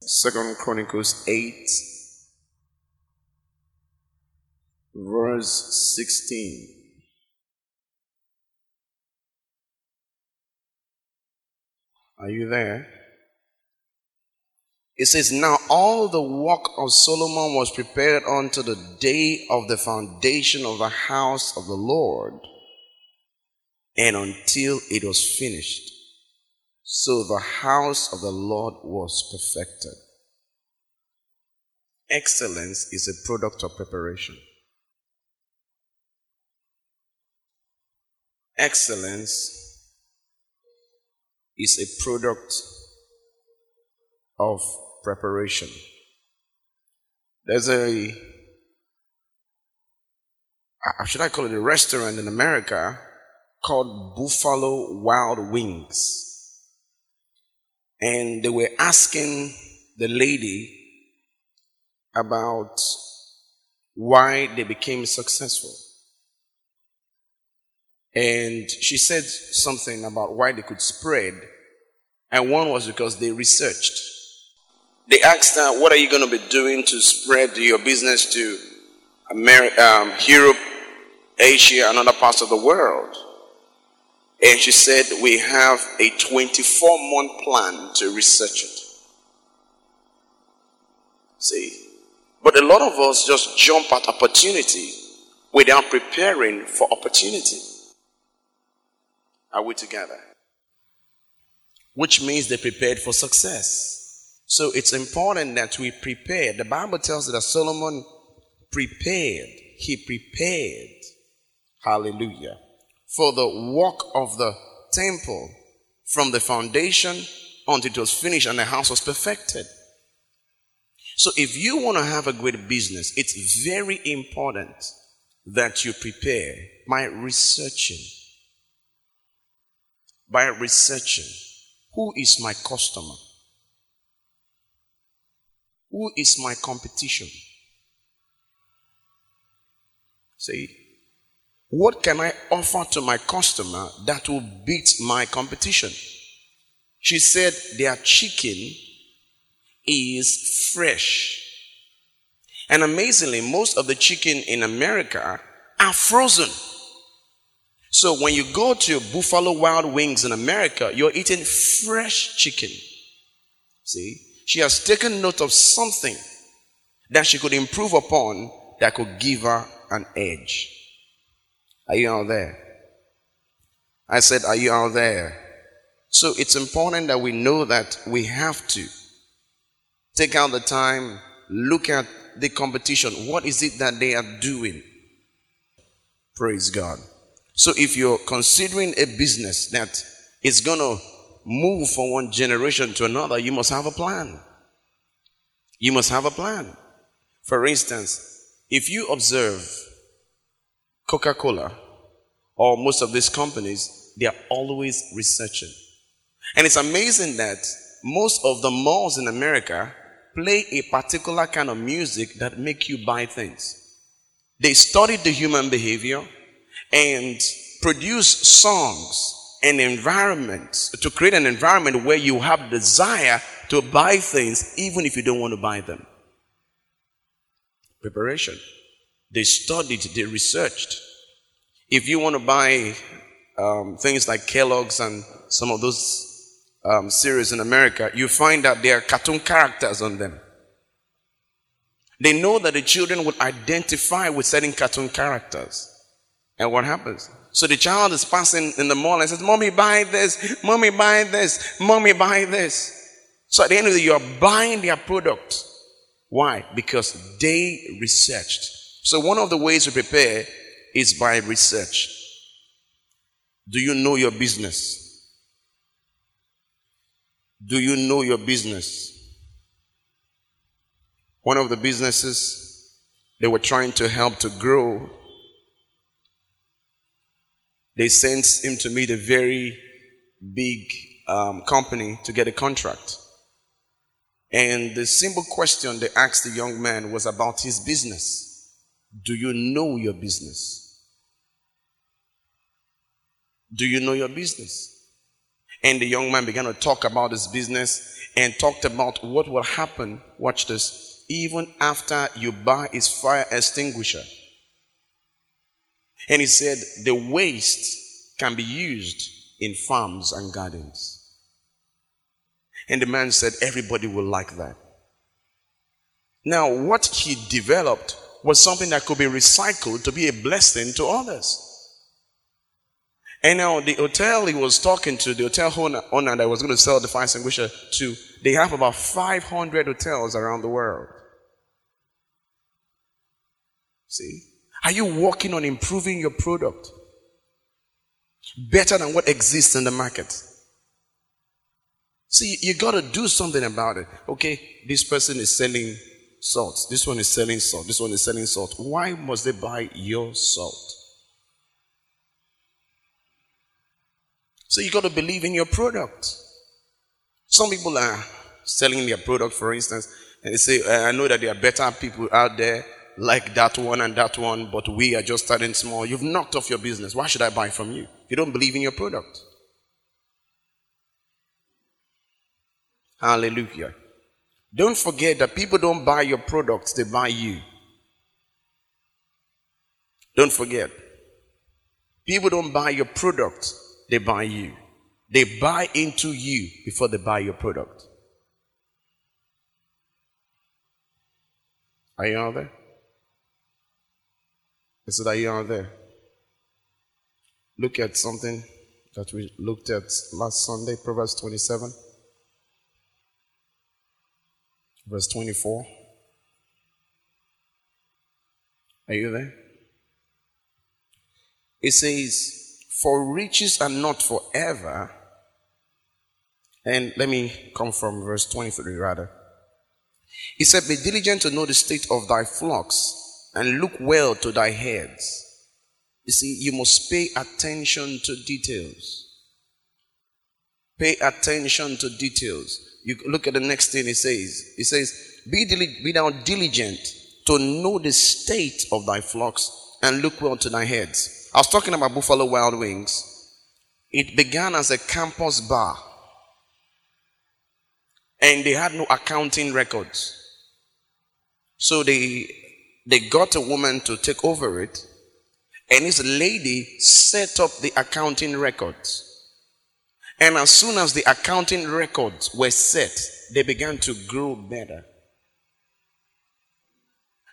Second Chronicles 8, verse 16. Are you there? It says, Now all the work of Solomon was prepared unto the day of the foundation of the house of the Lord, and until it was finished. So the house of the Lord was perfected. Excellence is a product of preparation. Excellence is a product of preparation. There's a, should I call it a restaurant in America called Buffalo Wild Wings. And they were asking the lady about why they became successful. And she said something about why they could spread. And one was because they researched. They asked her, What are you going to be doing to spread your business to America, um, Europe, Asia, and other parts of the world? And she said, We have a 24 month plan to research it. See? But a lot of us just jump at opportunity without preparing for opportunity. Are we together? Which means they prepared for success. So it's important that we prepare. The Bible tells us that Solomon prepared. He prepared. Hallelujah for the work of the temple from the foundation until it was finished and the house was perfected. So if you want to have a great business, it's very important that you prepare by researching. By researching. Who is my customer? Who is my competition? See, what can I offer to my customer that will beat my competition? She said their chicken is fresh. And amazingly, most of the chicken in America are frozen. So when you go to Buffalo Wild Wings in America, you're eating fresh chicken. See? She has taken note of something that she could improve upon that could give her an edge. Are you out there? I said, Are you out there? So it's important that we know that we have to take out the time, look at the competition. What is it that they are doing? Praise God. So if you're considering a business that is going to move from one generation to another, you must have a plan. You must have a plan. For instance, if you observe Coca Cola, or most of these companies, they are always researching. And it's amazing that most of the malls in America play a particular kind of music that make you buy things. They study the human behavior and produce songs and environments to create an environment where you have desire to buy things even if you don't want to buy them. Preparation. They studied, they researched. If you want to buy um, things like Kellogg's and some of those um, series in America, you find that there are cartoon characters on them. They know that the children will identify with certain cartoon characters. And what happens? So the child is passing in the mall and says, Mommy, buy this. Mommy, buy this. Mommy, buy this. So at the end of the day, you're buying their product. Why? Because they researched. So one of the ways to prepare is by research. Do you know your business? Do you know your business? One of the businesses they were trying to help to grow, they sent him to meet a very big um, company to get a contract. And the simple question they asked the young man was about his business. Do you know your business? Do you know your business? And the young man began to talk about his business and talked about what will happen, watch this, even after you buy his fire extinguisher. And he said the waste can be used in farms and gardens. And the man said everybody will like that. Now, what he developed was something that could be recycled to be a blessing to others. And now the hotel he was talking to, the hotel owner, that was going to sell the fire extinguisher to, they have about 500 hotels around the world. See? Are you working on improving your product? Better than what exists in the market. See, you got to do something about it. Okay, this person is selling salt. This one is selling salt. This one is selling salt. Why must they buy your salt? So you got to believe in your product. Some people are selling their product, for instance, and they say, eh, I know that there are better people out there like that one and that one, but we are just starting small. You've knocked off your business. Why should I buy from you? You don't believe in your product. Hallelujah. Don't forget that people don't buy your products, they buy you. Don't forget. People don't buy your product, they buy you. They buy into you before they buy your product. Are you out there? I said, Are you out there? Look at something that we looked at last Sunday, Proverbs 27, verse 24. Are you there? It says, for riches are not forever. And let me come from verse 23 rather. He said, Be diligent to know the state of thy flocks and look well to thy heads. You see, you must pay attention to details. Pay attention to details. You look at the next thing he says. He says, Be, dil- be thou diligent to know the state of thy flocks and look well to thy heads. I was talking about Buffalo Wild Wings. It began as a campus bar. And they had no accounting records. So they, they got a woman to take over it. And this lady set up the accounting records. And as soon as the accounting records were set, they began to grow better.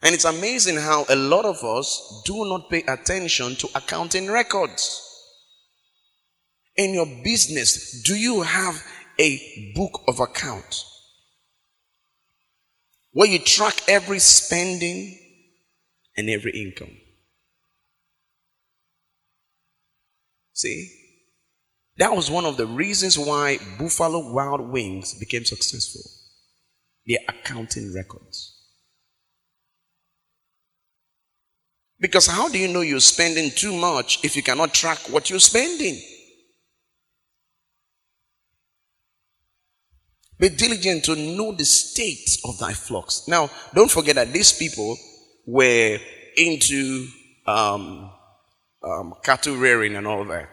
And it's amazing how a lot of us do not pay attention to accounting records. In your business, do you have a book of account where you track every spending and every income? See? That was one of the reasons why Buffalo Wild Wings became successful. Their accounting records. Because how do you know you're spending too much if you cannot track what you're spending? Be diligent to know the state of thy flocks. Now, don't forget that these people were into um, um, cattle rearing and all that.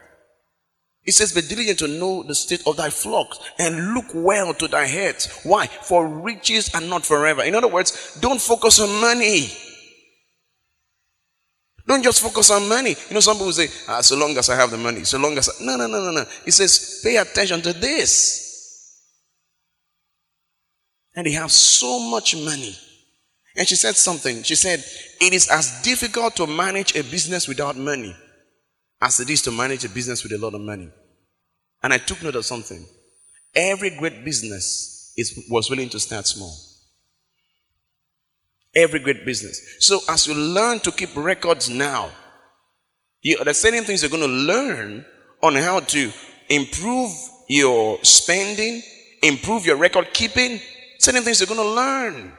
He says, Be diligent to know the state of thy flocks and look well to thy heads. Why? For riches are not forever. In other words, don't focus on money. Don't just focus on money. You know, some people say, ah, so long as I have the money, so long as I... No, no, no, no, no. He says, pay attention to this. And they have so much money. And she said something. She said, it is as difficult to manage a business without money as it is to manage a business with a lot of money. And I took note of something. Every great business is, was willing to start small. Every great business. So as you learn to keep records now, you, there's certain things you're going to learn on how to improve your spending, improve your record keeping. Certain things you're going to learn.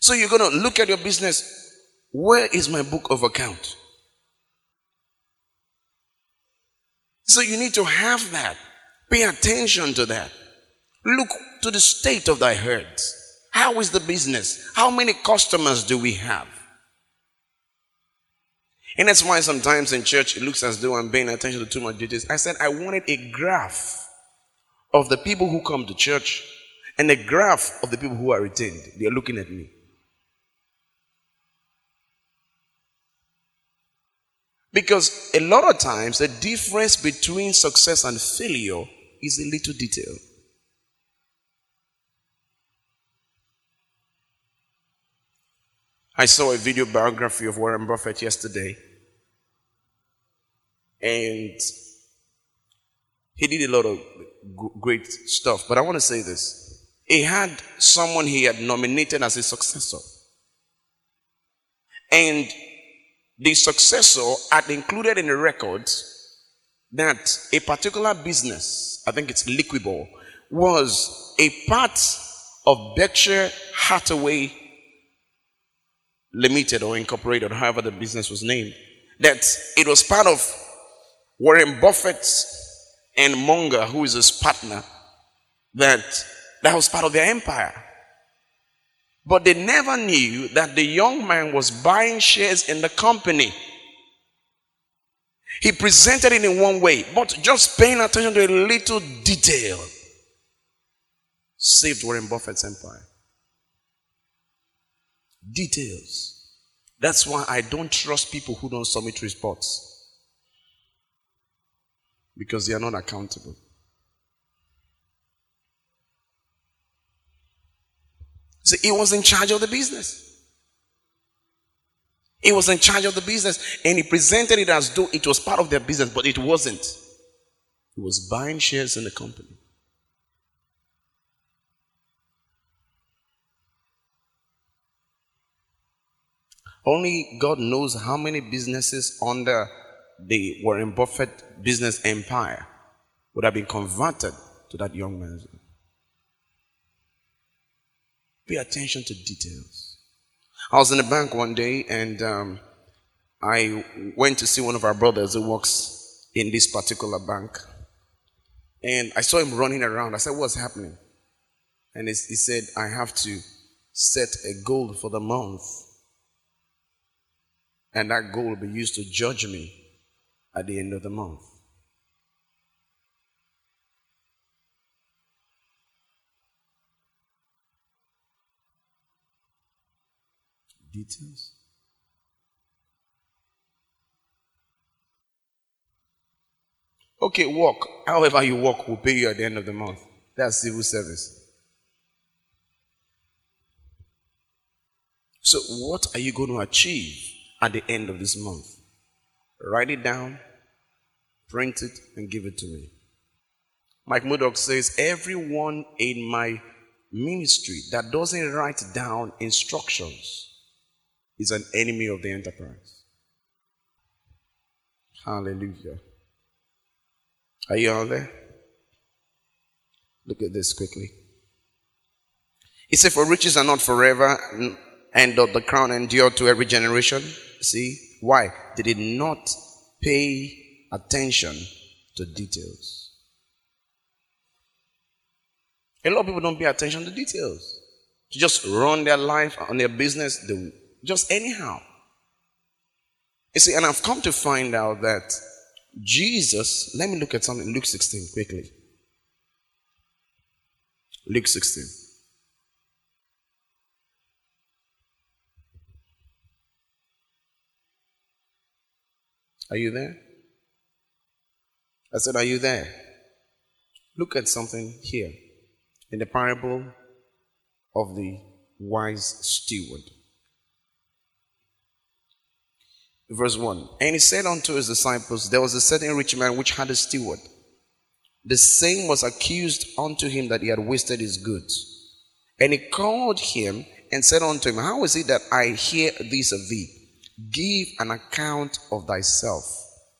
So you're going to look at your business. Where is my book of account? So you need to have that. Pay attention to that. Look to the state of thy herds. How is the business? How many customers do we have? And that's why sometimes in church it looks as though I'm paying attention to too much details. I said I wanted a graph of the people who come to church and a graph of the people who are retained. They are looking at me. Because a lot of times the difference between success and failure is a little detail. I saw a video biography of Warren Buffett yesterday. And he did a lot of great stuff. But I want to say this. He had someone he had nominated as his successor. And the successor had included in the records that a particular business, I think it's Liquibor, was a part of Berkshire Hathaway Limited or Incorporated, however the business was named. That it was part of Warren Buffett's and Munger, who is his partner, that that was part of their empire. But they never knew that the young man was buying shares in the company. He presented it in one way, but just paying attention to a little detail saved Warren Buffett's empire. Details. That's why I don't trust people who don't submit reports because they are not accountable. See, he was in charge of the business. He was in charge of the business and he presented it as though it was part of their business, but it wasn't. He was buying shares in the company. Only God knows how many businesses under the Warren Buffett business empire would have been converted to that young man's. Pay attention to details. I was in the bank one day and um, I went to see one of our brothers who works in this particular bank. And I saw him running around. I said, What's happening? And he said, I have to set a goal for the month. And that goal will be used to judge me at the end of the month. Details. Okay, work. However, you work will pay you at the end of the month. That's civil service. So, what are you going to achieve at the end of this month? Write it down, print it, and give it to me. Mike Murdock says, Everyone in my ministry that doesn't write down instructions is an enemy of the enterprise. Hallelujah. Are you all there? Look at this quickly. He said, For riches are not forever, and doth the crown endure to every generation. See? Why? They did not pay attention to details. A lot of people don't pay attention to details. To just run their life on their business, they, just anyhow. You see, and I've come to find out that Jesus, let me look at something, Luke 16 quickly. Luke 16. Are you there? I said, Are you there? Look at something here in the parable of the wise steward. Verse 1 And he said unto his disciples, There was a certain rich man which had a steward. The same was accused unto him that he had wasted his goods. And he called him and said unto him, How is it that I hear this of thee? Give an account of thyself,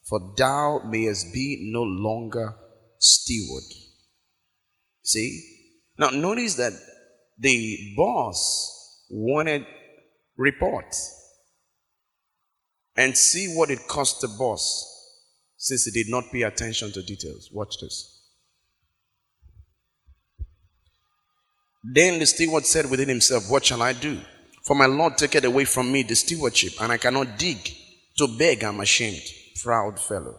for thou mayest be no longer steward. See? Now notice that the boss wanted reports and see what it cost the boss since he did not pay attention to details. Watch this. Then the steward said within himself, What shall I do? For my Lord taketh away from me the stewardship, and I cannot dig. To beg, I'm ashamed. Proud fellow.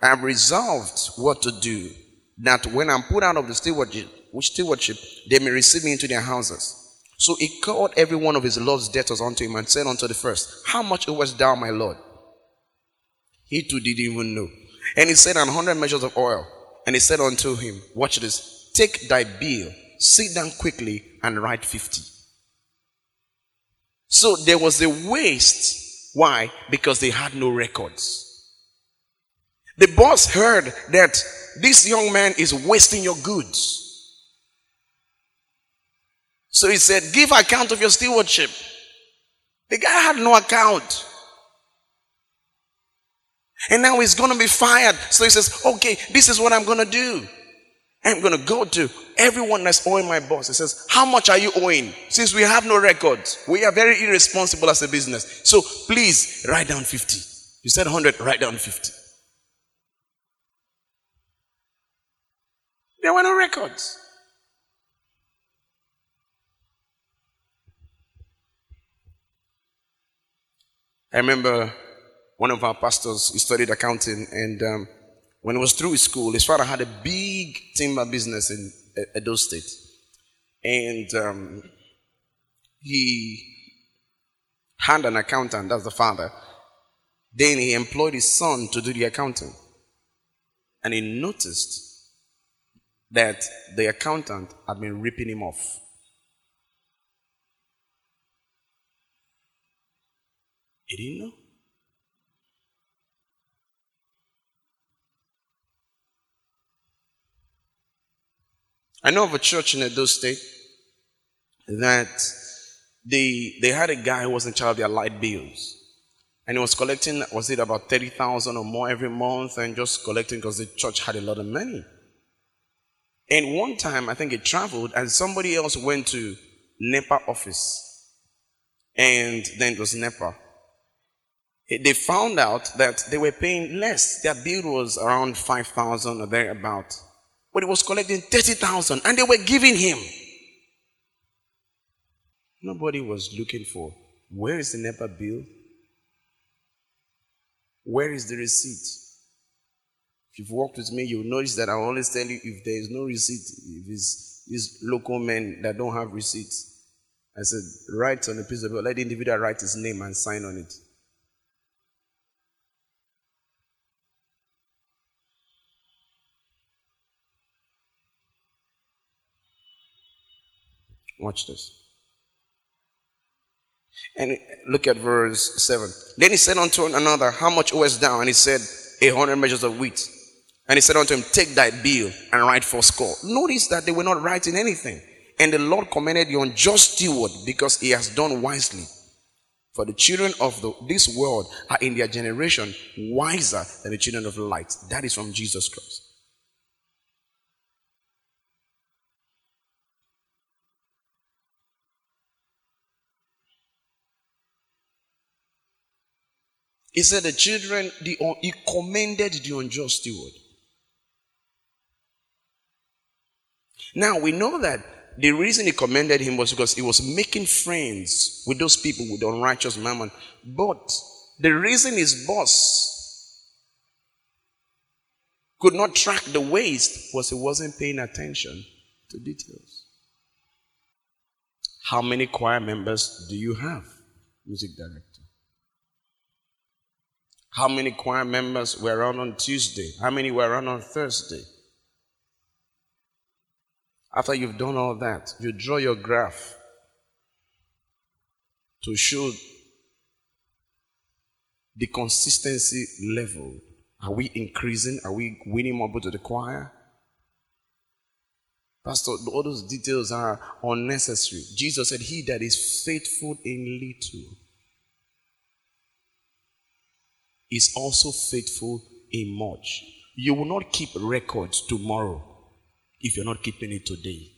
I have resolved what to do, that when I'm put out of the stewardship, which stewardship, they may receive me into their houses. So he called every one of his Lord's debtors unto him and said unto the first, How much owest thou, my Lord? He too didn't even know. And he said, An hundred measures of oil. And he said unto him, Watch this, take thy bill, sit down quickly, and write fifty. So there was a waste. Why? Because they had no records. The boss heard that this young man is wasting your goods. So he said, Give account of your stewardship. The guy had no account. And now he's going to be fired. So he says, Okay, this is what I'm going to do. I'm going to go to everyone that's owing my boss. He says, How much are you owing? Since we have no records, we are very irresponsible as a business. So please write down 50. You said 100, write down 50. There were no records. I remember one of our pastors, he studied accounting, and um, when he was through his school, his father had a big timber business in Edo State. And um, he had an accountant, that's the father. Then he employed his son to do the accounting. And he noticed that the accountant had been ripping him off. He didn't know. I know of a church in Edo State that they, they had a guy who was in charge of their light bills. And he was collecting, was it about 30,000 or more every month and just collecting because the church had a lot of money. And one time, I think he traveled and somebody else went to NEPA office. And then it was NEPA. They found out that they were paying less. Their bill was around 5,000 or thereabout. But he was collecting 30,000 and they were giving him. Nobody was looking for where is the NEPA bill? Where is the receipt? If you've worked with me, you'll notice that I always tell you if there is no receipt, if it's these local men that don't have receipts, I said, write on a piece of paper, let the individual write his name and sign on it. Watch this. And look at verse 7. Then he said unto another, How much owest thou? And he said, A hundred measures of wheat. And he said unto him, Take thy bill and write fourscore. Notice that they were not writing anything. And the Lord commended the unjust steward because he has done wisely. For the children of the, this world are in their generation wiser than the children of light. That is from Jesus Christ. He said the children, the, he commended the unjust steward. Now we know that the reason he commended him was because he was making friends with those people with unrighteous mammon. But the reason his boss could not track the waste was he wasn't paying attention to details. How many choir members do you have, music director? How many choir members were around on Tuesday? How many were around on Thursday? After you've done all that, you draw your graph to show the consistency level. Are we increasing? Are we winning more people to the choir? Pastor, all those details are unnecessary. Jesus said, He that is faithful in little is also faithful in much. You will not keep records tomorrow if you're not keeping it today.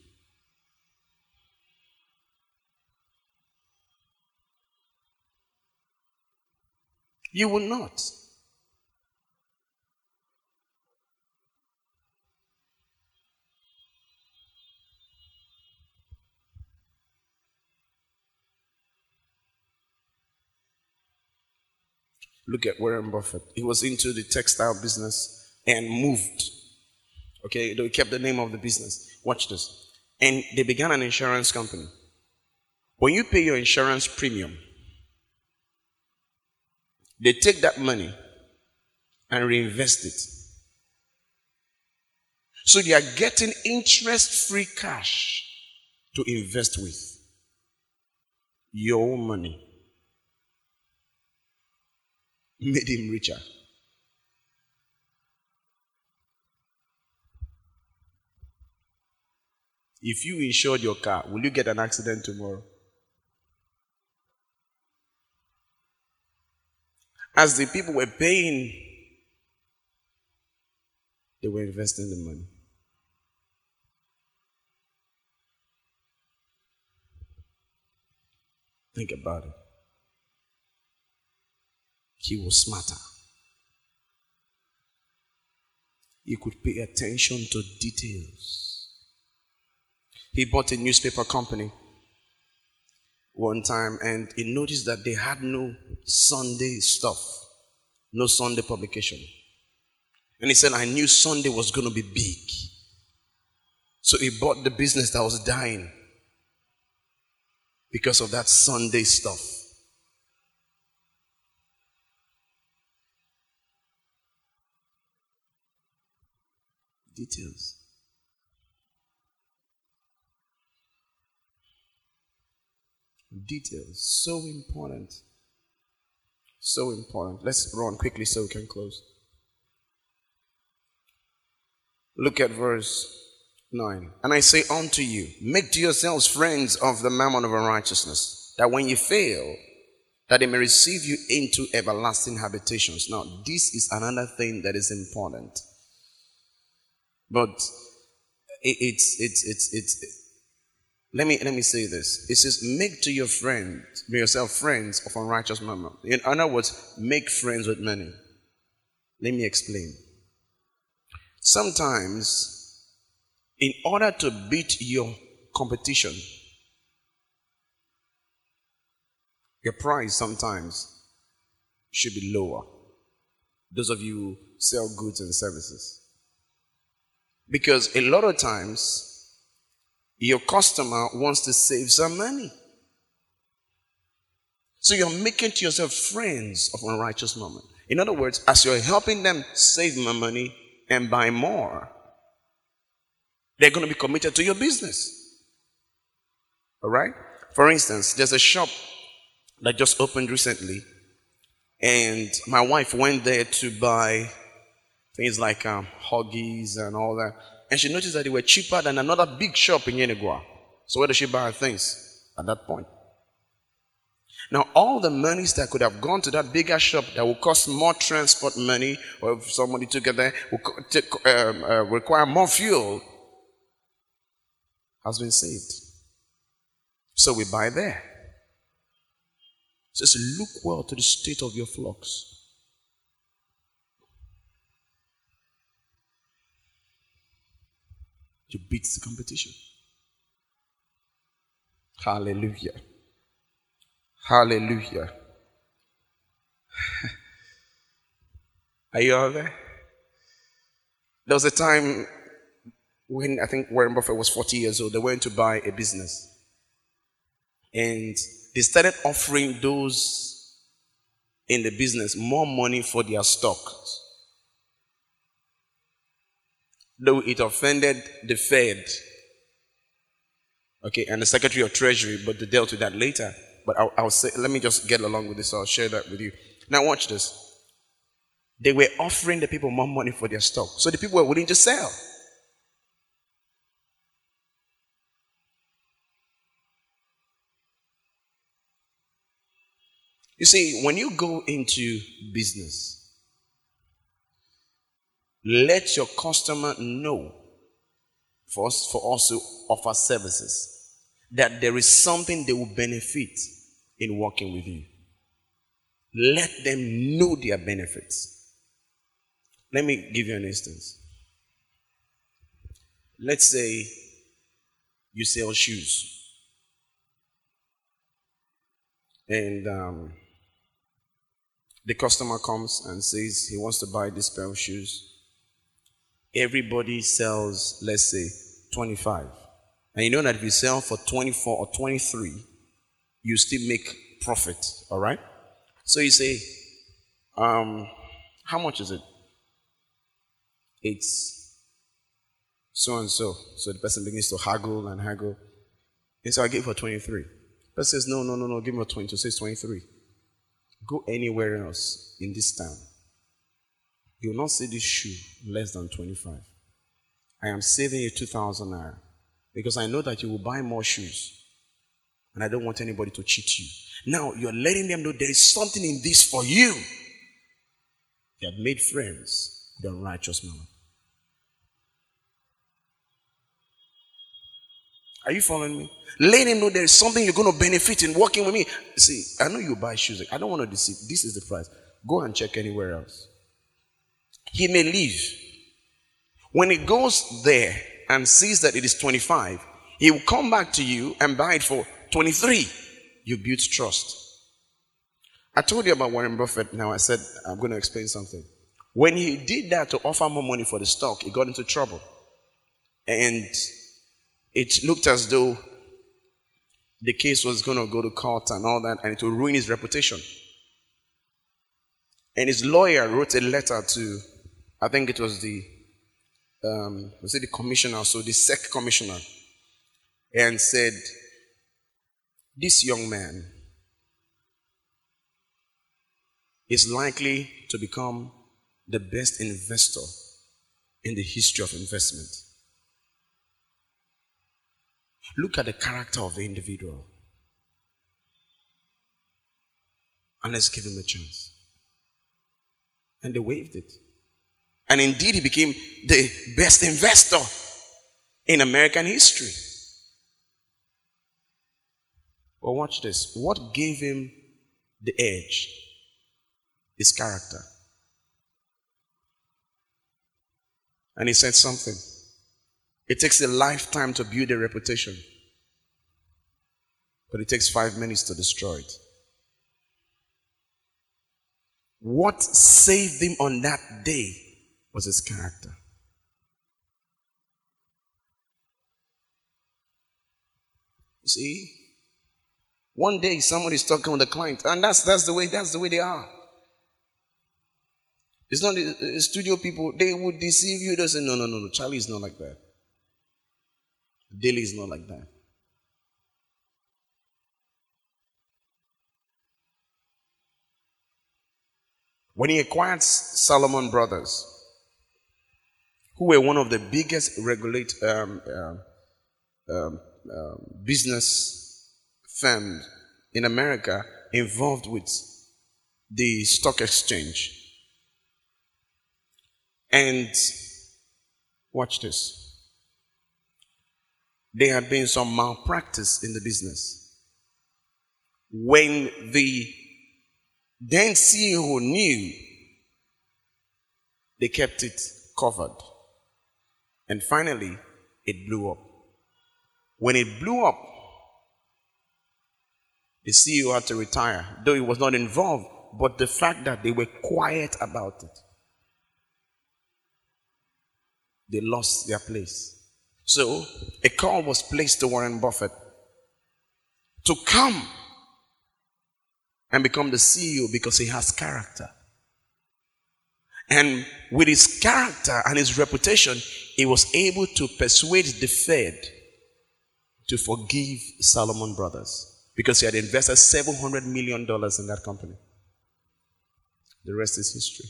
You will not. Look at Warren Buffett. He was into the textile business and moved Okay, they kept the name of the business. Watch this. And they began an insurance company. When you pay your insurance premium, they take that money and reinvest it. So they are getting interest free cash to invest with. Your money made him richer. If you insured your car, will you get an accident tomorrow? As the people were paying, they were investing the money. Think about it. He was smarter. He could pay attention to details. He bought a newspaper company one time and he noticed that they had no Sunday stuff, no Sunday publication. And he said, I knew Sunday was going to be big. So he bought the business that was dying because of that Sunday stuff. Details. Details. So important. So important. Let's run quickly so we can close. Look at verse 9. And I say unto you, make to yourselves friends of the mammon of unrighteousness, that when you fail, that they may receive you into everlasting habitations. Now, this is another thing that is important. But it's, it's, it's, it's, let me, let me say this. It says, make to your friends, make yourself friends of unrighteous mammon. In other words, make friends with many. Let me explain. Sometimes, in order to beat your competition, your price sometimes should be lower. Those of you who sell goods and services. Because a lot of times, your customer wants to save some money. So you're making to yourself friends of unrighteous mammon. In other words, as you're helping them save more money and buy more, they're going to be committed to your business. All right? For instance, there's a shop that just opened recently, and my wife went there to buy things like um, Huggies and all that. And she noticed that they were cheaper than another big shop in Yenagoa. So where does she buy her things at that point? Now, all the monies that could have gone to that bigger shop that would cost more transport money, or if somebody took it there, would take, um, uh, require more fuel, has been saved. So we buy there. It says, look well to the state of your flocks. You beat the competition. Hallelujah. Hallelujah. Are you all there? There was a time when I think Warren Buffett was 40 years old, they went to buy a business. And they started offering those in the business more money for their stock though it offended the Fed, okay, and the Secretary of Treasury, but they dealt with that later. But I'll, I'll say, let me just get along with this. So I'll share that with you. Now, watch this. They were offering the people more money for their stock, so the people were willing to sell. You see, when you go into business, let your customer know for us, for us to offer services that there is something they will benefit in working with you. Let them know their benefits. Let me give you an instance. Let's say you sell shoes. And um, the customer comes and says he wants to buy this pair of shoes everybody sells, let's say, 25. And you know that if you sell for 24 or 23, you still make profit. All right? So you say, um, how much is it? It's so and so. So the person begins to haggle and haggle. And so I give her 23. The person says, no, no, no, no, give me a 22. Says 23. Go anywhere else in this town. You will not see this shoe less than 25. I am saving you 2,000 naira because I know that you will buy more shoes. And I don't want anybody to cheat you. Now you're letting them know there is something in this for you. You have made friends with a righteous man. Are you following me? Let him know there is something you're going to benefit in working with me. See, I know you buy shoes. I don't want to deceive. This is the price. Go and check anywhere else. He may leave. When he goes there and sees that it is 25, he will come back to you and buy it for 23. You build trust. I told you about Warren Buffett. Now I said I'm going to explain something. When he did that to offer more money for the stock, he got into trouble. And it looked as though the case was going to go to court and all that, and it would ruin his reputation. And his lawyer wrote a letter to, I think it was the, um, was it the commissioner, so the SEC commissioner, and said, This young man is likely to become the best investor in the history of investment. Look at the character of the individual. And let's give him a chance. And they waived it. And indeed, he became the best investor in American history. But watch this. What gave him the edge? His character. And he said something. It takes a lifetime to build a reputation, but it takes five minutes to destroy it. What saved him on that day was his character. You see, one day somebody's talking with a client, and that's that's the way that's the way they are. It's not the studio people, they would deceive you. They say, no, no, no, no, Charlie is not like that. Daily is not like that. When he acquired Salomon Brothers, who were one of the biggest regulate um, uh, um, uh, business firms in America involved with the stock exchange. And watch this there had been some malpractice in the business. When the then CEO knew, they kept it covered. And finally, it blew up. When it blew up, the CEO had to retire, though he was not involved, but the fact that they were quiet about it, they lost their place. So a call was placed to Warren Buffett to come and become the CEO because he has character. And with his character and his reputation, he was able to persuade the Fed to forgive Salomon Brothers because he had invested $700 million in that company. The rest is history.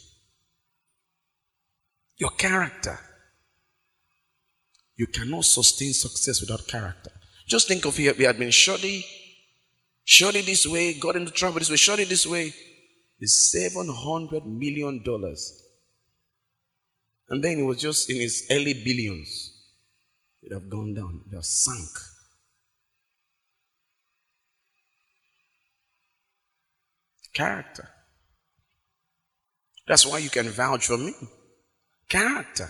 Your character you cannot sustain success without character. Just think of it. We had been shoddy, shoddy this way, got into trouble this way, shoddy this way. It's $700 million. And then it was just in his early billions. It have gone down, it have sunk. Character. That's why you can vouch for me. Character.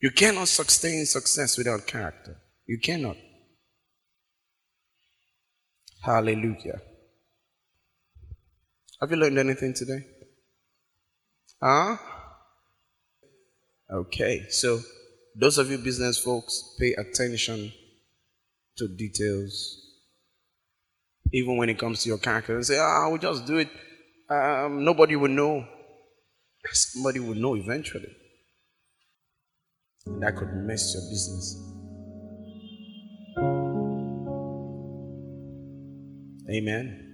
You cannot sustain success without character. You cannot. Hallelujah. Have you learned anything today? Huh? Okay, so those of you business folks, pay attention to details. Even when it comes to your character, and say, ah, I will just do it. Um, nobody will know. Somebody will know eventually. And that could mess your business. Amen.